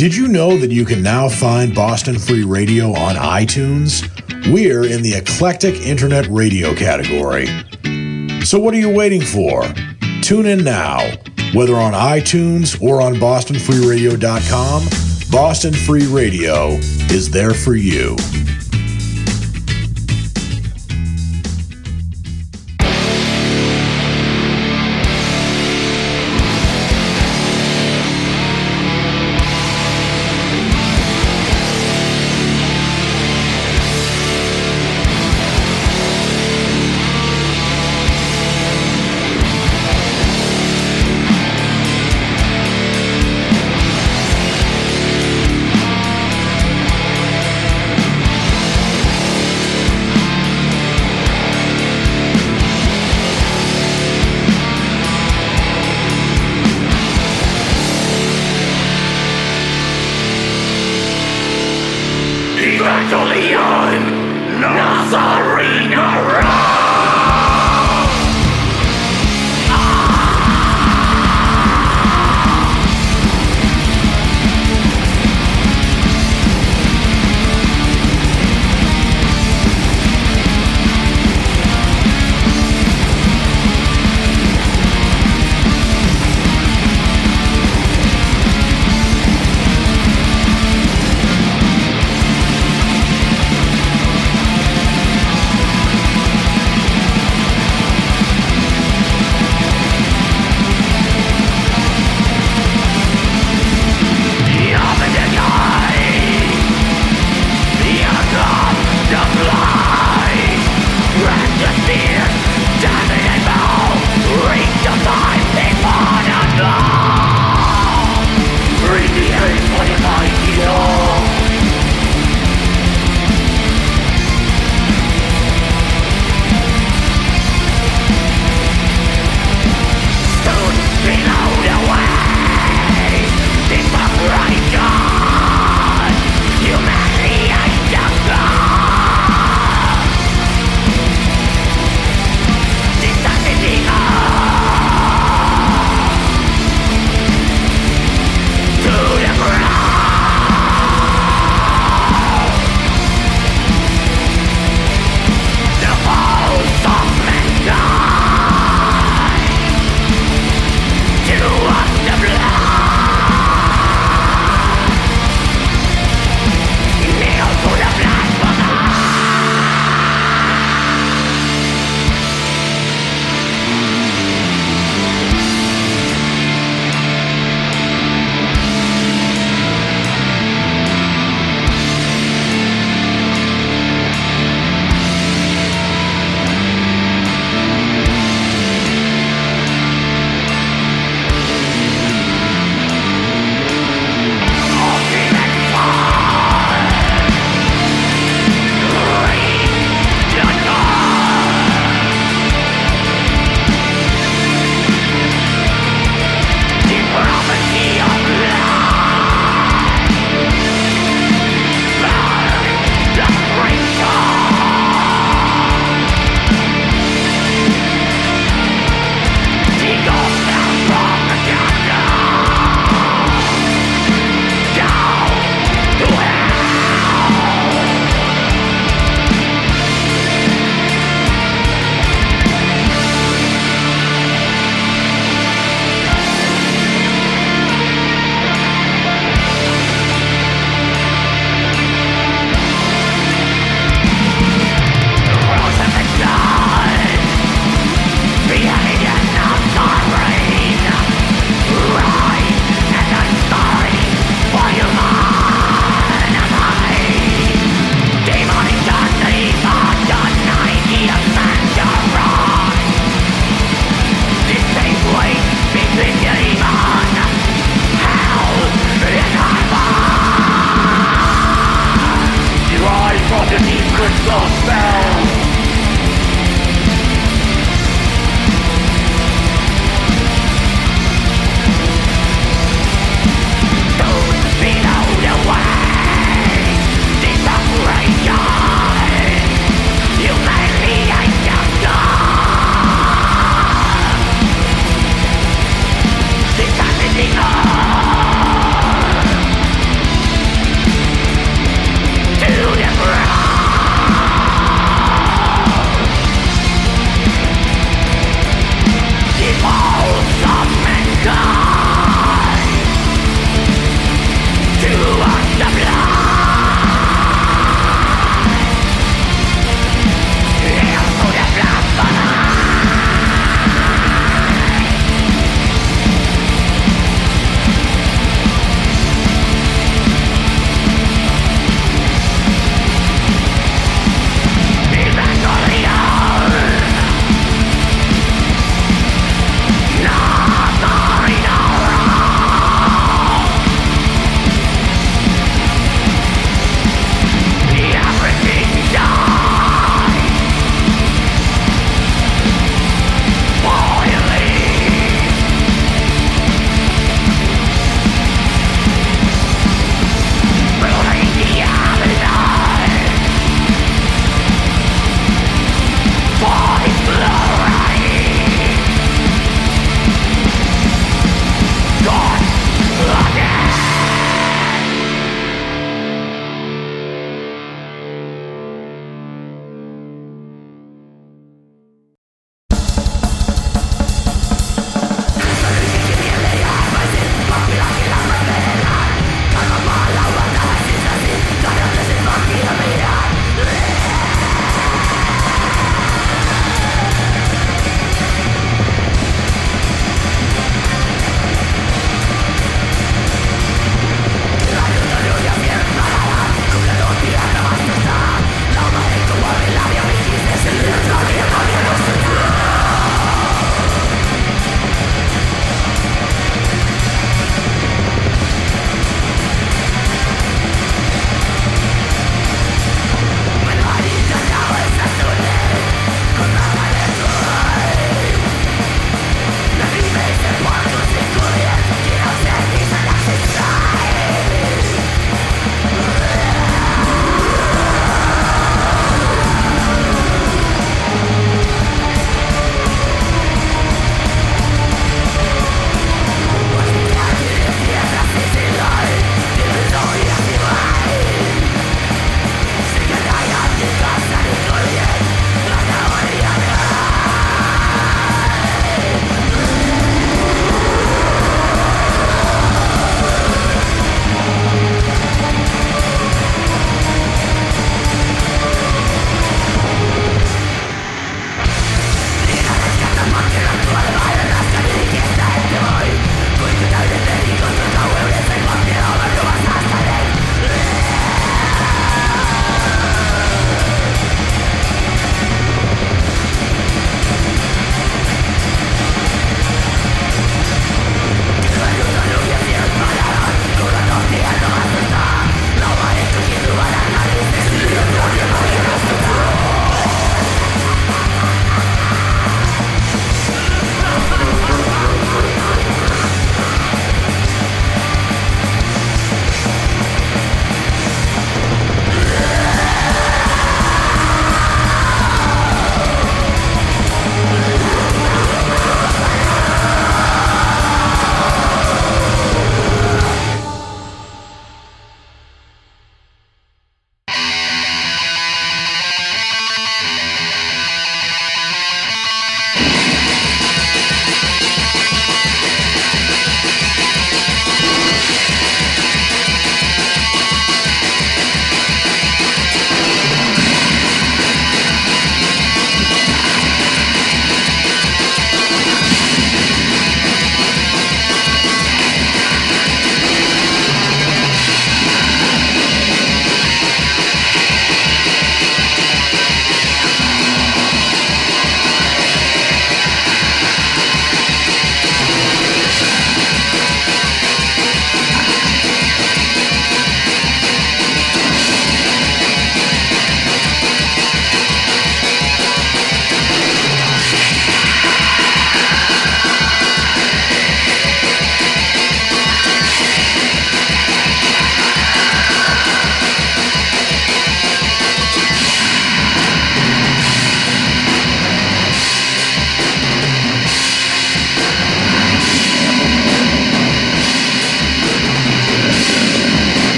Did you know that you can now find Boston Free Radio on iTunes? We're in the eclectic internet radio category. So what are you waiting for? Tune in now. Whether on iTunes or on bostonfreeradio.com, Boston Free Radio is there for you.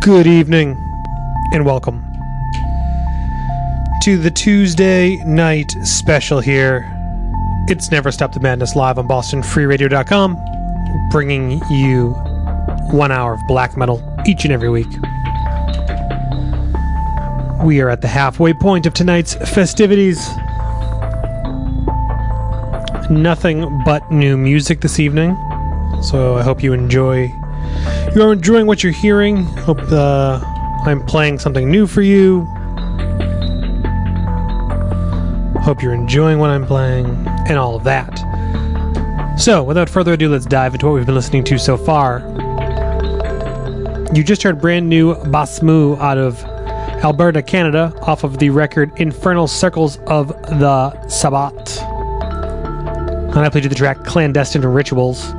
Good evening and welcome to the Tuesday night special here. It's Never Stop the Madness live on BostonFreeRadio.com, bringing you one hour of black metal each and every week. We are at the halfway point of tonight's festivities. Nothing but new music this evening, so I hope you enjoy you are enjoying what you're hearing. Hope uh, I'm playing something new for you. Hope you're enjoying what I'm playing and all of that. So, without further ado, let's dive into what we've been listening to so far. You just heard brand new Basmu out of Alberta, Canada, off of the record Infernal Circles of the Sabbat. And I played you the track Clandestine Rituals.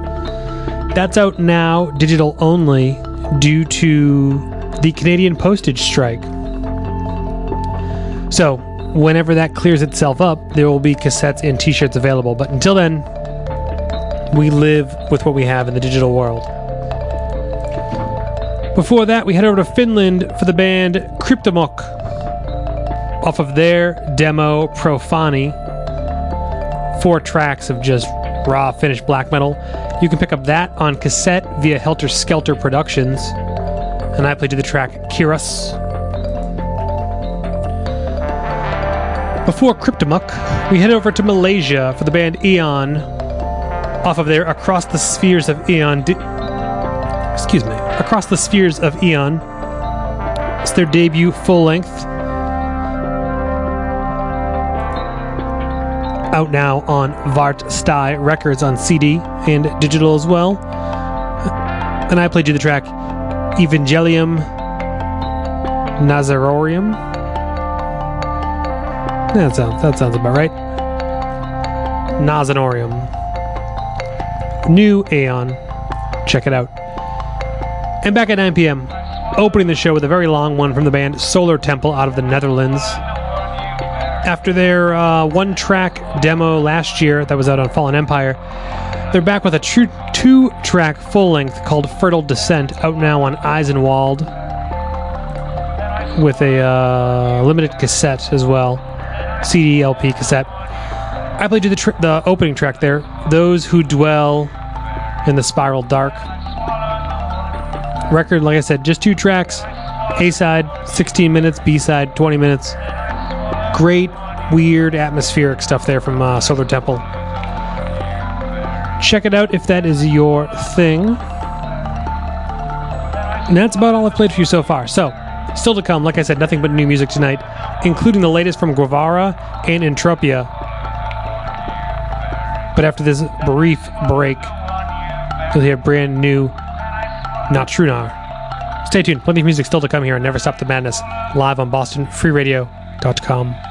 That's out now, digital only, due to the Canadian postage strike. So, whenever that clears itself up, there will be cassettes and t shirts available. But until then, we live with what we have in the digital world. Before that, we head over to Finland for the band Cryptomok off of their demo Profani. Four tracks of just raw finished black metal. You can pick up that on cassette via Helter Skelter Productions. And I played you the track Kiras. Before Cryptomuk, we head over to Malaysia for the band Eon off of their Across the Spheres of Eon. Excuse me. Across the Spheres of Eon. It's their debut full length. Out now on Vart Sty Records on CD and digital as well. And I played you the track Evangelium Nazarorium. That sounds that sounds about right. Nazanorium. New Aeon. Check it out. And back at 9 p.m., opening the show with a very long one from the band Solar Temple out of the Netherlands after their uh, one track demo last year that was out on Fallen Empire, they're back with a true two track full length called Fertile Descent, out now on Eisenwald, with a uh, limited cassette as well, CD, LP, cassette. I played you the, tr- the opening track there, Those Who Dwell in the Spiral Dark. Record, like I said, just two tracks. A side, 16 minutes, B side, 20 minutes great, weird, atmospheric stuff there from uh, Solar Temple. Check it out if that is your thing. And that's about all I've played for you so far. So, still to come, like I said, nothing but new music tonight, including the latest from Gevurah and Entropia. But after this brief break, you'll hear brand new Not Trunar. Stay tuned. Plenty of music still to come here on Never Stop the Madness, live on BostonFreeRadio.com.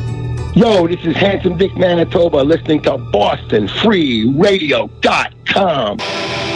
Yo, this is Handsome Dick Manitoba listening to BostonFreeRadio.com.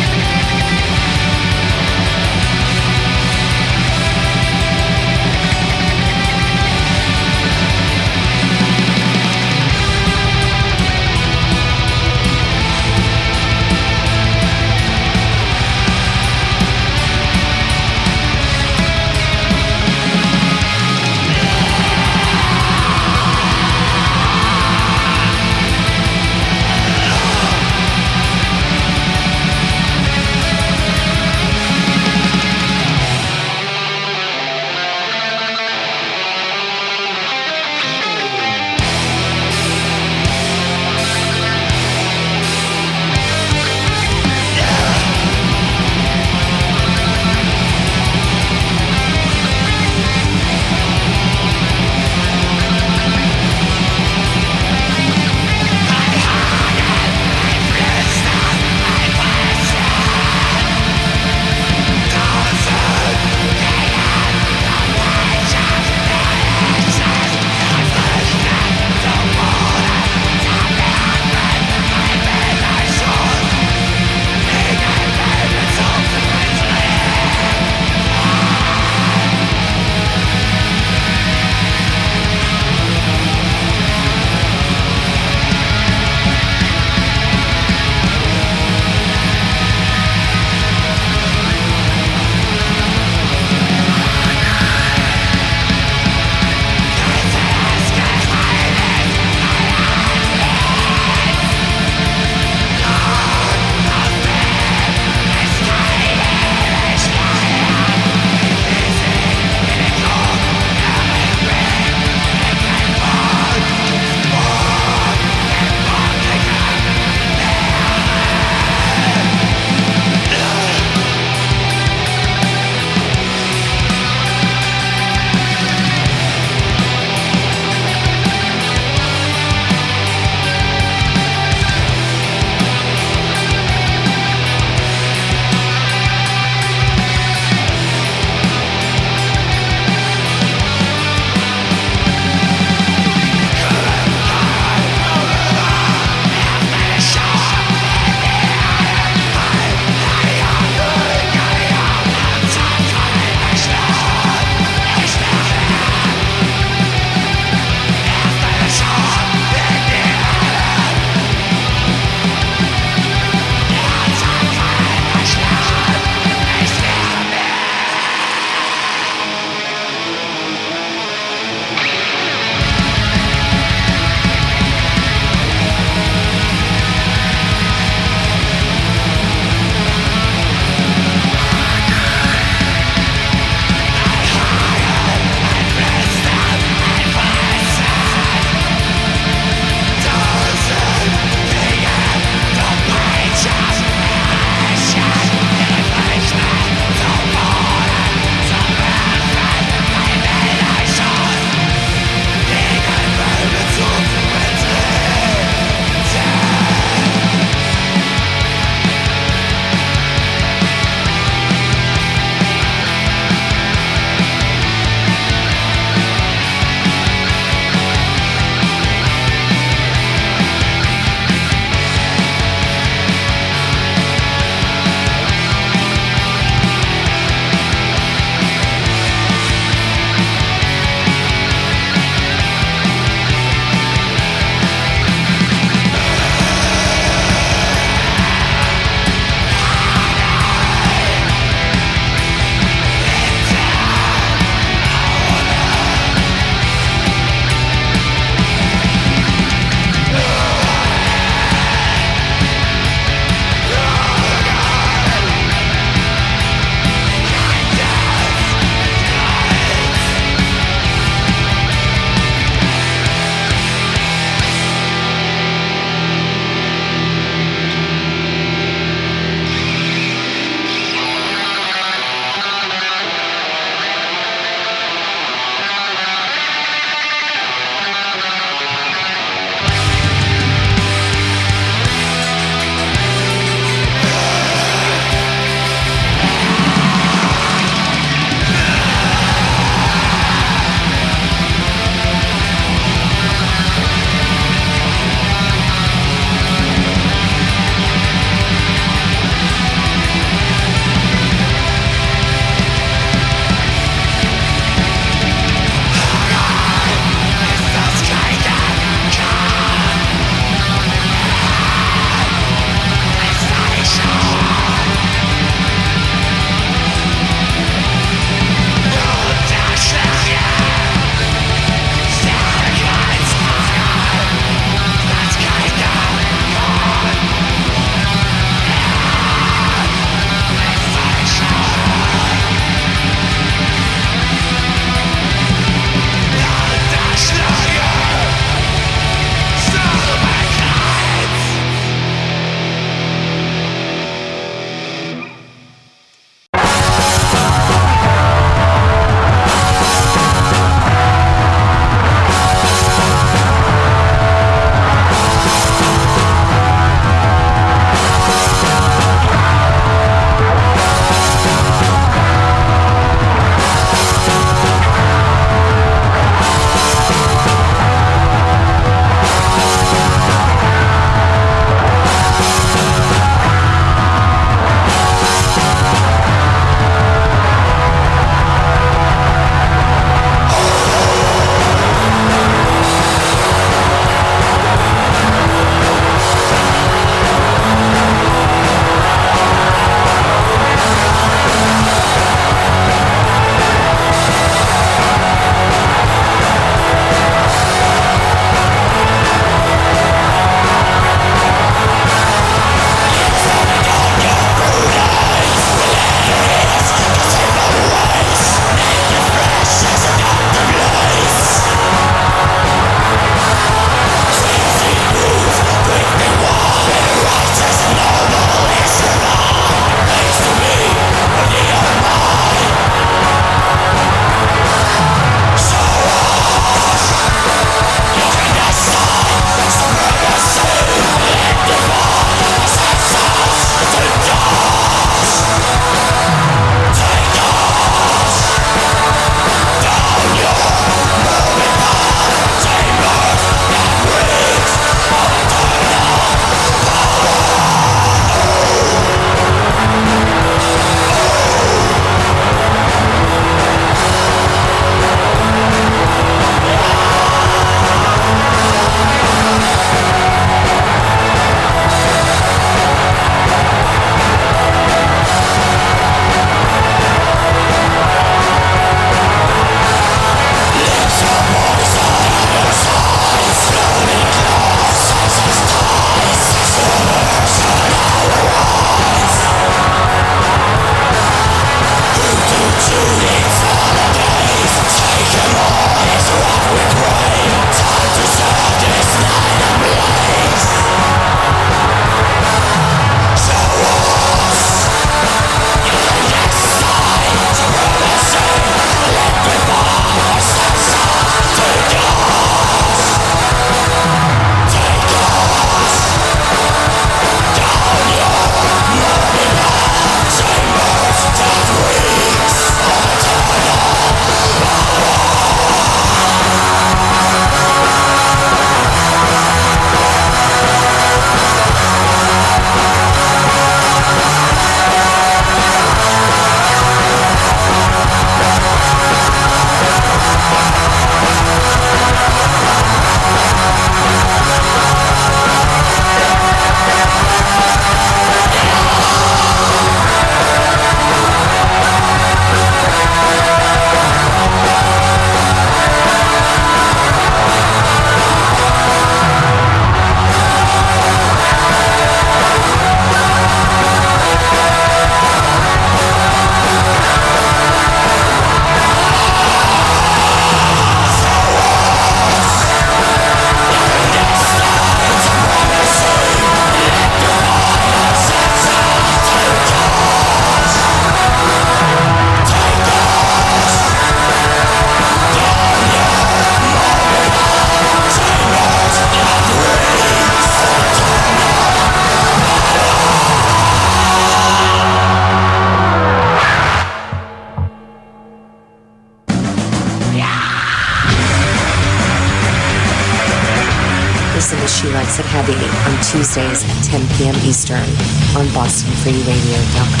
On BostonFreeRadio.com.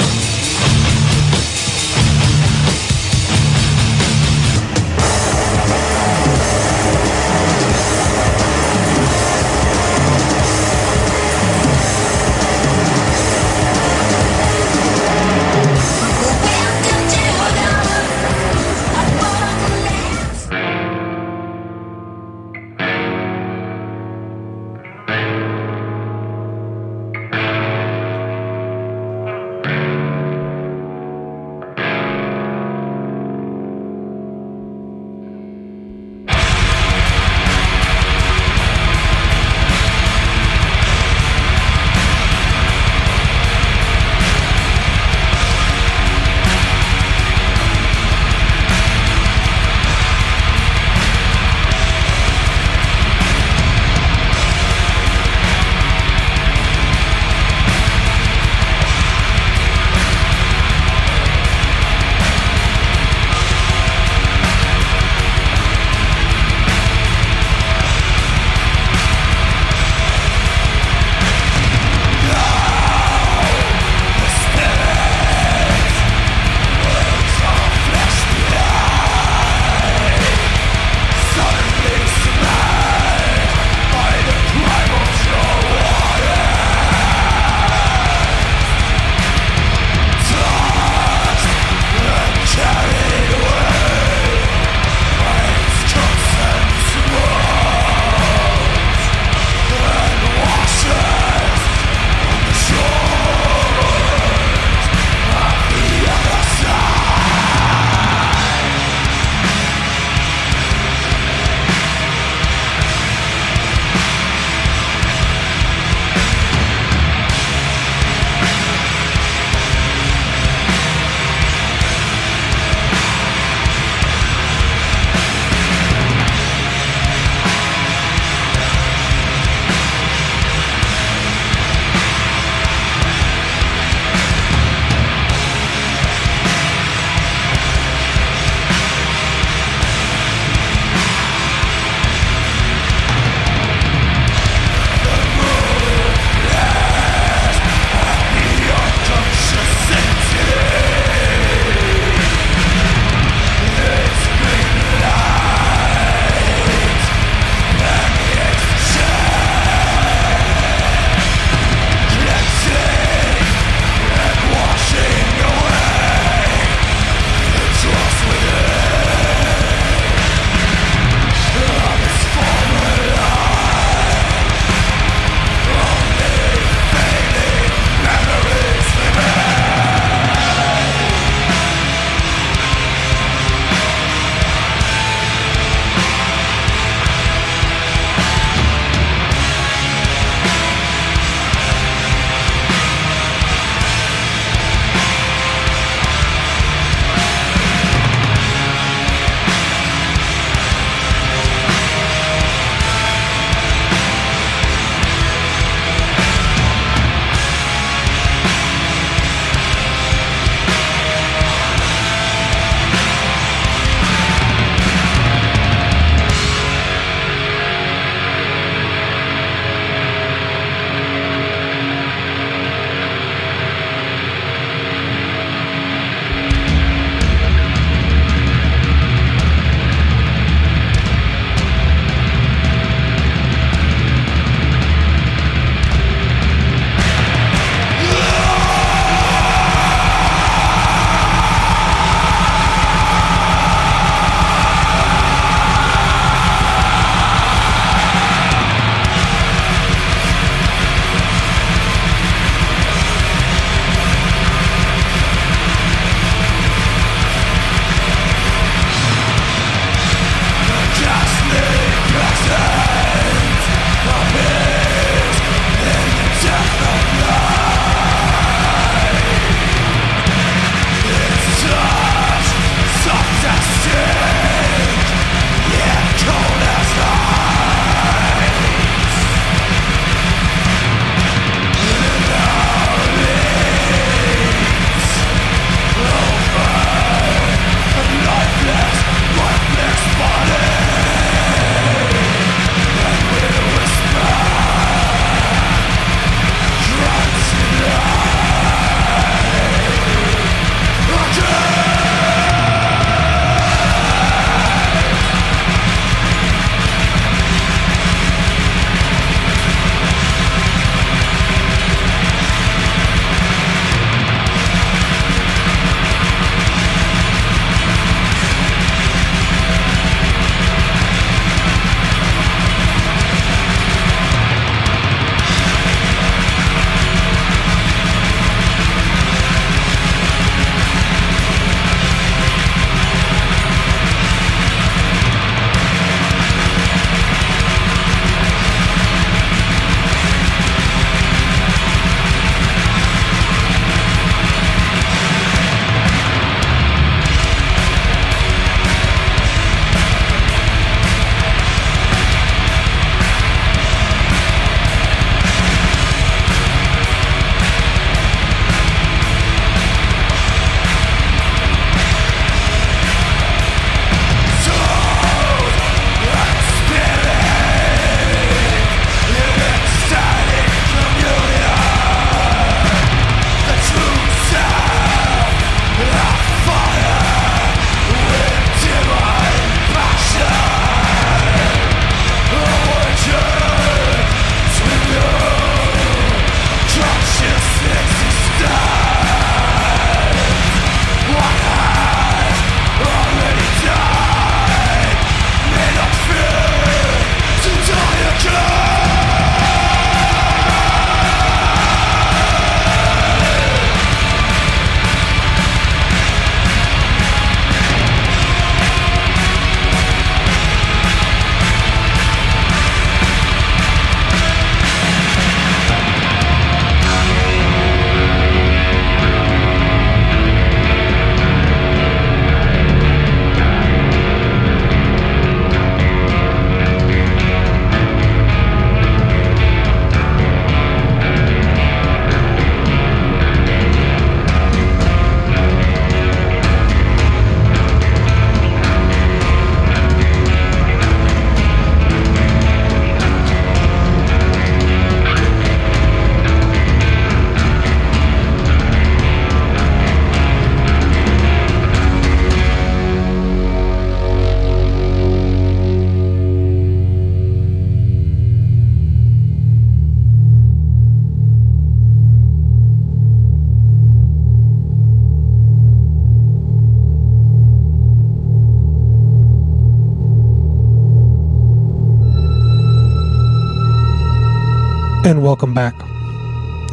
And welcome back.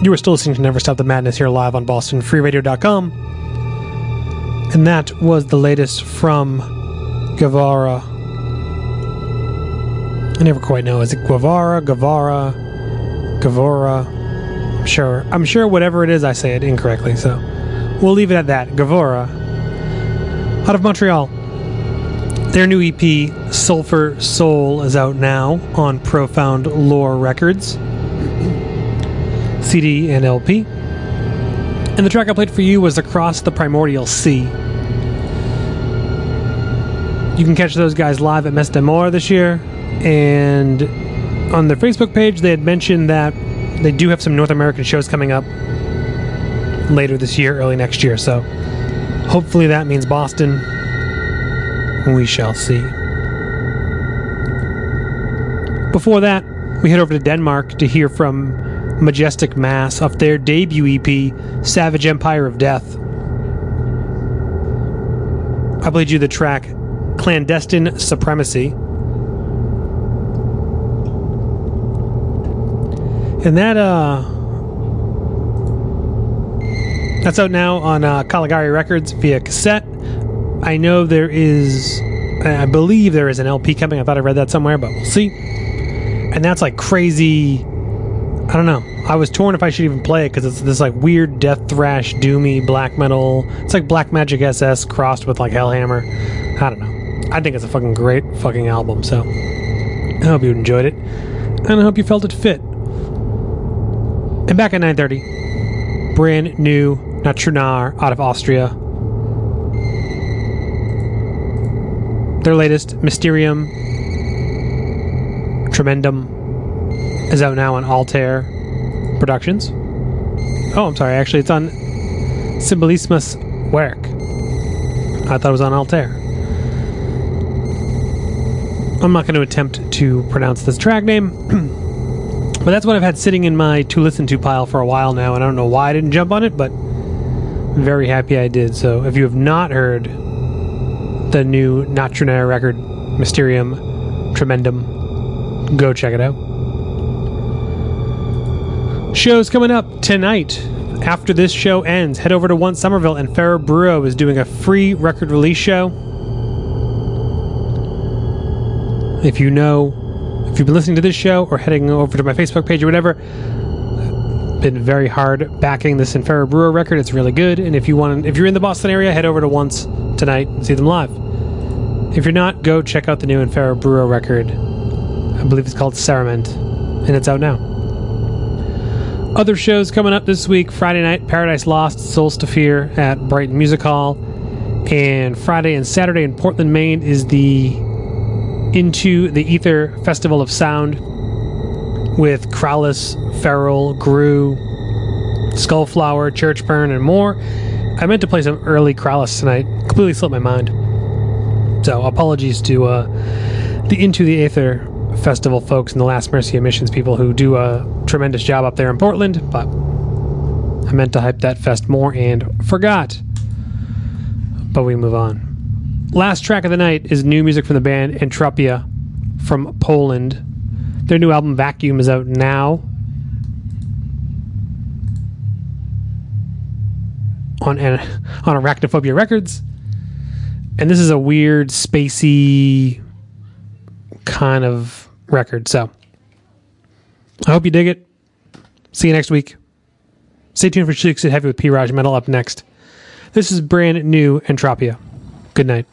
You are still listening to Never Stop the Madness here live on BostonFreeRadio.com. And that was the latest from Gevurah. I never quite know. Is it Gevurah, Gevurah, Gevurah? I'm sure. I'm sure whatever it is, I say it incorrectly. So we'll leave it at that. Gevurah. Out of Montreal. Their new EP, Sulphur Soul, is out now on Profound Lore Records. CD and LP. And the track I played for you was Across the Primordial Sea. You can catch those guys live at Messe des Morts this year. And on their Facebook page, they had mentioned that they do have some North American shows coming up later this year, early next year. So hopefully that means Boston. We shall see. Before that, we head over to Denmark to hear from Majestic Mass off their debut EP, Savage Empire of Death. I played you the track Clandestine Supremacy. And that, uh, that's out now on uh, Caligari Records via cassette. I know there is, I believe there is an LP coming. I thought I read that somewhere, but we'll see. And that's like crazy I don't know. I was torn if I should even play it because it's this like weird death thrash, doomy black metal. It's like Black Magick SS crossed with like Hellhammer. I don't know. I think it's a fucking great fucking album. So I hope you enjoyed it, and I hope you felt it fit. And back at 9:30, brand new Natrunar out of Austria. Their latest, Mysterium Tremendum is out now on Altair Productions. Oh, I'm sorry. Actually, it's on Symbolismus Werk. I thought it was on Altair. I'm not going to attempt to pronounce this track name, but that's what I've had sitting in my to listen to pile for a while now, and I don't know why I didn't jump on it, but I'm very happy I did. So if you have not heard the new Natrunair record, Mysterium Tremendum, go check it out. Shows coming up tonight. After this show ends, head over to Once Somerville and Farrah Brewer is doing a free record release show. If you know, if you've been listening to this show or heading over to my Facebook page or whatever, been very hard backing this Farrah Brewer record. It's really good. And if you want, if you're in the Boston area, head over to Once tonight and see them live. If you're not, go check out the new Farrah Brewer record. I believe it's called Cerement, and it's out now. Other shows coming up this week Friday night, Paradise Lost, Souls to Fear at Brighton Music Hall. And Friday and Saturday in Portland, Maine is the Into the Ether Festival of Sound with Krallice, Feral, Gru, Skullflower, Churchburn, and more. I meant to play some early Krallice tonight. Completely slipped my mind. So apologies to uh, the Into the Aether festival folks and the Last Mercy Emissions people who do a tremendous job up there in Portland, but I meant to hype that fest more and forgot. But we move on. Last track of the night is new music from the band Entropia from Poland. Their new album Vacuum is out now. On on Arachnophobia Records. And this is a weird spacey kind of record. So I hope you dig it. See you next week. Stay tuned for Chicks Heavy with P. Raj Metal up next. This is brand new Entropia. Good night.